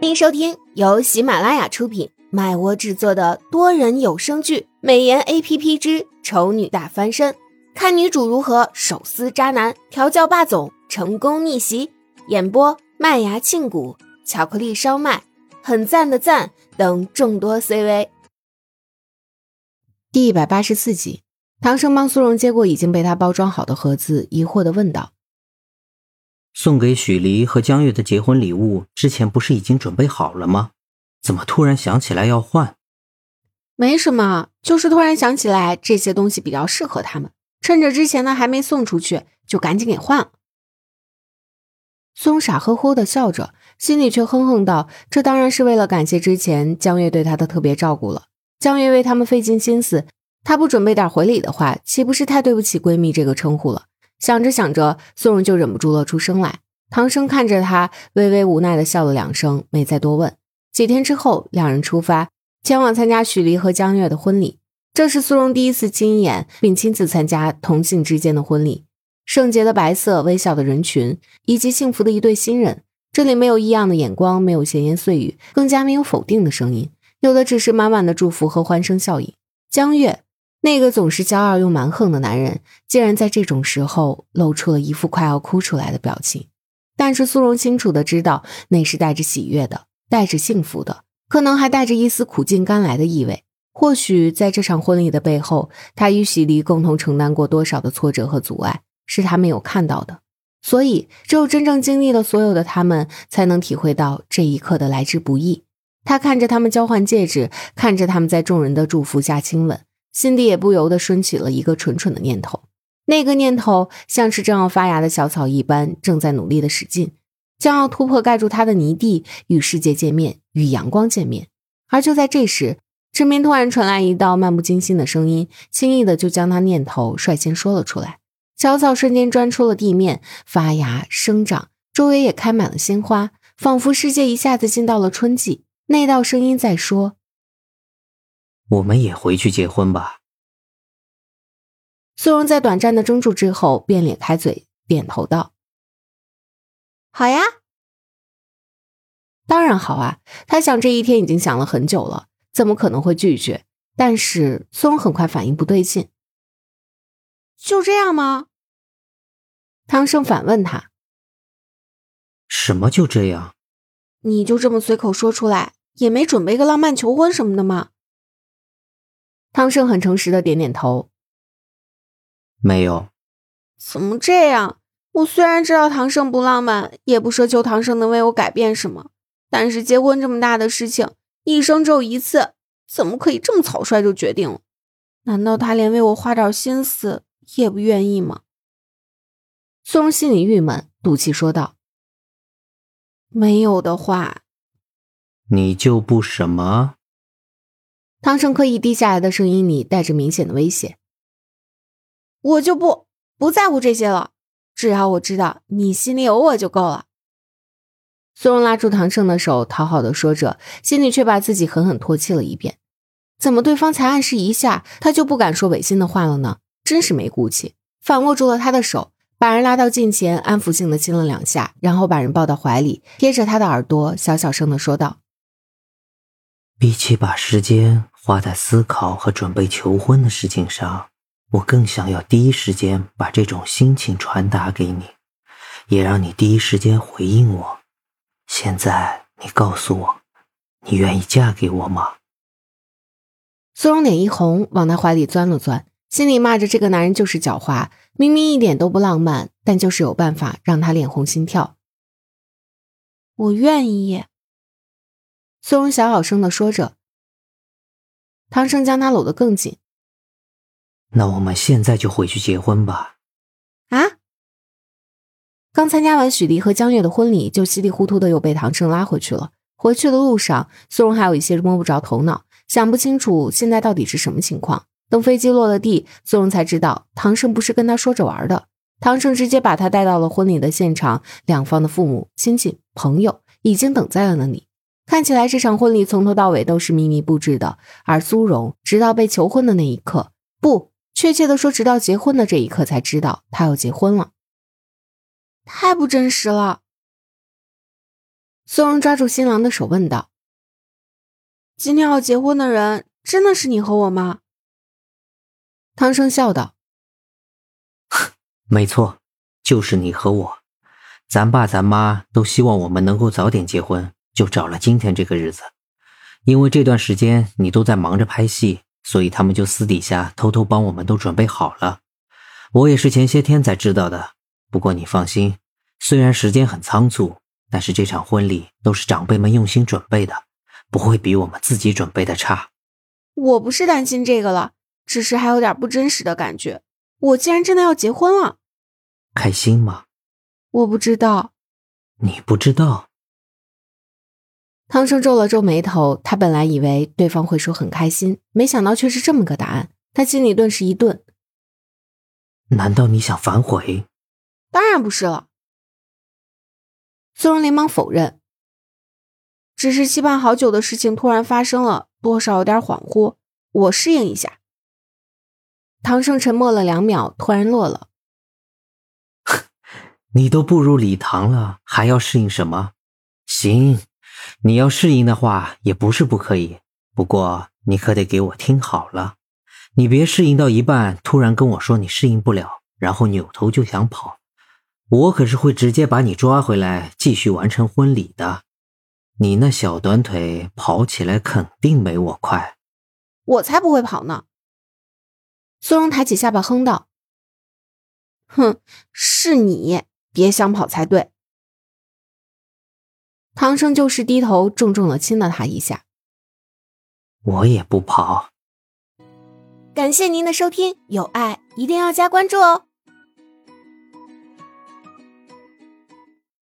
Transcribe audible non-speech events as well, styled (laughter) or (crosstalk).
欢迎收听由喜马拉雅出品、麦窝制作的多人有声剧《美颜 A P P 之丑女大翻身》，看女主如何手撕渣男、调教霸总、成功逆袭。演播：麦芽庆谷、巧克力烧麦、很赞的赞等众多 C V。第一百八十四集，唐生帮苏荣接过已经被他包装好的盒子，疑惑的问道。送给许离和江月的结婚礼物之前不是已经准备好了吗？怎么突然想起来要换？没什么，就是突然想起来这些东西比较适合他们，趁着之前呢还没送出去，就赶紧给换了。松傻呵呵的笑着，心里却哼哼道：“这当然是为了感谢之前江月对他的特别照顾了。江月为他们费尽心思，他不准备点回礼的话，岂不是太对不起闺蜜这个称呼了？”想着想着，宋荣就忍不住乐出声来。唐生看着他，微微无奈的笑了两声，没再多问。几天之后，两人出发，前往参加许离和江月的婚礼。这是苏荣第一次亲眼并亲自参加同性之间的婚礼。圣洁的白色，微笑的人群，以及幸福的一对新人。这里没有异样的眼光，没有闲言碎语，更加没有否定的声音，有的只是满满的祝福和欢声笑语。江月。那个总是骄傲又蛮横的男人，竟然在这种时候露出了一副快要哭出来的表情。但是苏荣清楚的知道，那是带着喜悦的，带着幸福的，可能还带着一丝苦尽甘来的意味。或许在这场婚礼的背后，他与喜离共同承担过多少的挫折和阻碍，是他没有看到的。所以，只有真正经历了所有的他们，才能体会到这一刻的来之不易。他看着他们交换戒指，看着他们在众人的祝福下亲吻。心底也不由得升起了一个蠢蠢的念头，那个念头像是正要发芽的小草一般，正在努力的使劲，将要突破盖住它的泥地，与世界见面，与阳光见面。而就在这时，身边突然传来一道漫不经心的声音，轻易的就将那念头率先说了出来。小草瞬间钻出了地面，发芽生长，周围也开满了鲜花，仿佛世界一下子进到了春季。那道声音在说。我们也回去结婚吧。苏荣在短暂的怔住之后，便咧开嘴，点头道：“好呀，当然好啊。”他想这一天已经想了很久了，怎么可能会拒绝？但是苏荣很快反应不对劲。就这样吗？汤生反问他：“什么就这样？你就这么随口说出来，也没准备个浪漫求婚什么的吗？”汤生很诚实的点点头，没有。怎么这样？我虽然知道唐生不浪漫，也不奢求唐生能为我改变什么，但是结婚这么大的事情，一生只有一次，怎么可以这么草率就决定了？难道他连为我花点心思也不愿意吗？苏荣心里郁闷，赌气说道：“没有的话，你就不什么？”汤生刻意低下来的声音里带着明显的威胁：“我就不不在乎这些了，只要我知道你心里有我就够了。”苏荣拉住唐胜的手，讨好的说着，心里却把自己狠狠唾弃了一遍。怎么对方才暗示一下，他就不敢说违心的话了呢？真是没骨气！反握住了他的手，把人拉到近前，安抚性的亲了两下，然后把人抱到怀里，贴着他的耳朵，小小声的说道。比起把时间花在思考和准备求婚的事情上，我更想要第一时间把这种心情传达给你，也让你第一时间回应我。现在你告诉我，你愿意嫁给我吗？苏荣脸一红，往他怀里钻了钻，心里骂着这个男人就是狡猾，明明一点都不浪漫，但就是有办法让他脸红心跳。我愿意。苏荣小小声的说着，唐生将他搂得更紧。那我们现在就回去结婚吧。啊！刚参加完许离和江月的婚礼，就稀里糊涂的又被唐生拉回去了。回去的路上，苏荣还有一些摸不着头脑，想不清楚现在到底是什么情况。等飞机落了地，苏荣才知道唐生不是跟他说着玩的，唐生直接把他带到了婚礼的现场，两方的父母亲戚朋友已经等在了那里。看起来这场婚礼从头到尾都是秘密布置的，而苏荣直到被求婚的那一刻，不，确切的说，直到结婚的这一刻才知道他要结婚了。太不真实了。苏荣抓住新郎的手问道：“今天要结婚的人真的是你和我吗？”汤生笑道：“ (laughs) 没错，就是你和我。咱爸咱妈都希望我们能够早点结婚，就找了今天这个日子。因为这段时间你都在忙着拍戏，所以他们就私底下偷偷帮我们都准备好了。我也是前些天才知道的。不过你放心，虽然时间很仓促。”但是这场婚礼都是长辈们用心准备的，不会比我们自己准备的差。我不是担心这个了，只是还有点不真实的感觉。我竟然真的要结婚了，开心吗？我不知道。你不知道？汤生皱了皱眉头，他本来以为对方会说很开心，没想到却是这么个答案，他心里顿时一顿。难道你想反悔？当然不是了。苏荣连忙否认，只是期盼好久的事情突然发生了，多少有点恍惚。我适应一下。唐盛沉默了两秒，突然落了：“ (laughs) 你都步入礼堂了，还要适应什么？行，你要适应的话也不是不可以，不过你可得给我听好了，你别适应到一半突然跟我说你适应不了，然后扭头就想跑。”我可是会直接把你抓回来，继续完成婚礼的。你那小短腿跑起来肯定没我快。我才不会跑呢！苏荣抬起下巴哼道：“哼，是你别想跑才对。”唐僧就是低头重重的亲了他一下。我也不跑。感谢您的收听，有爱一定要加关注哦。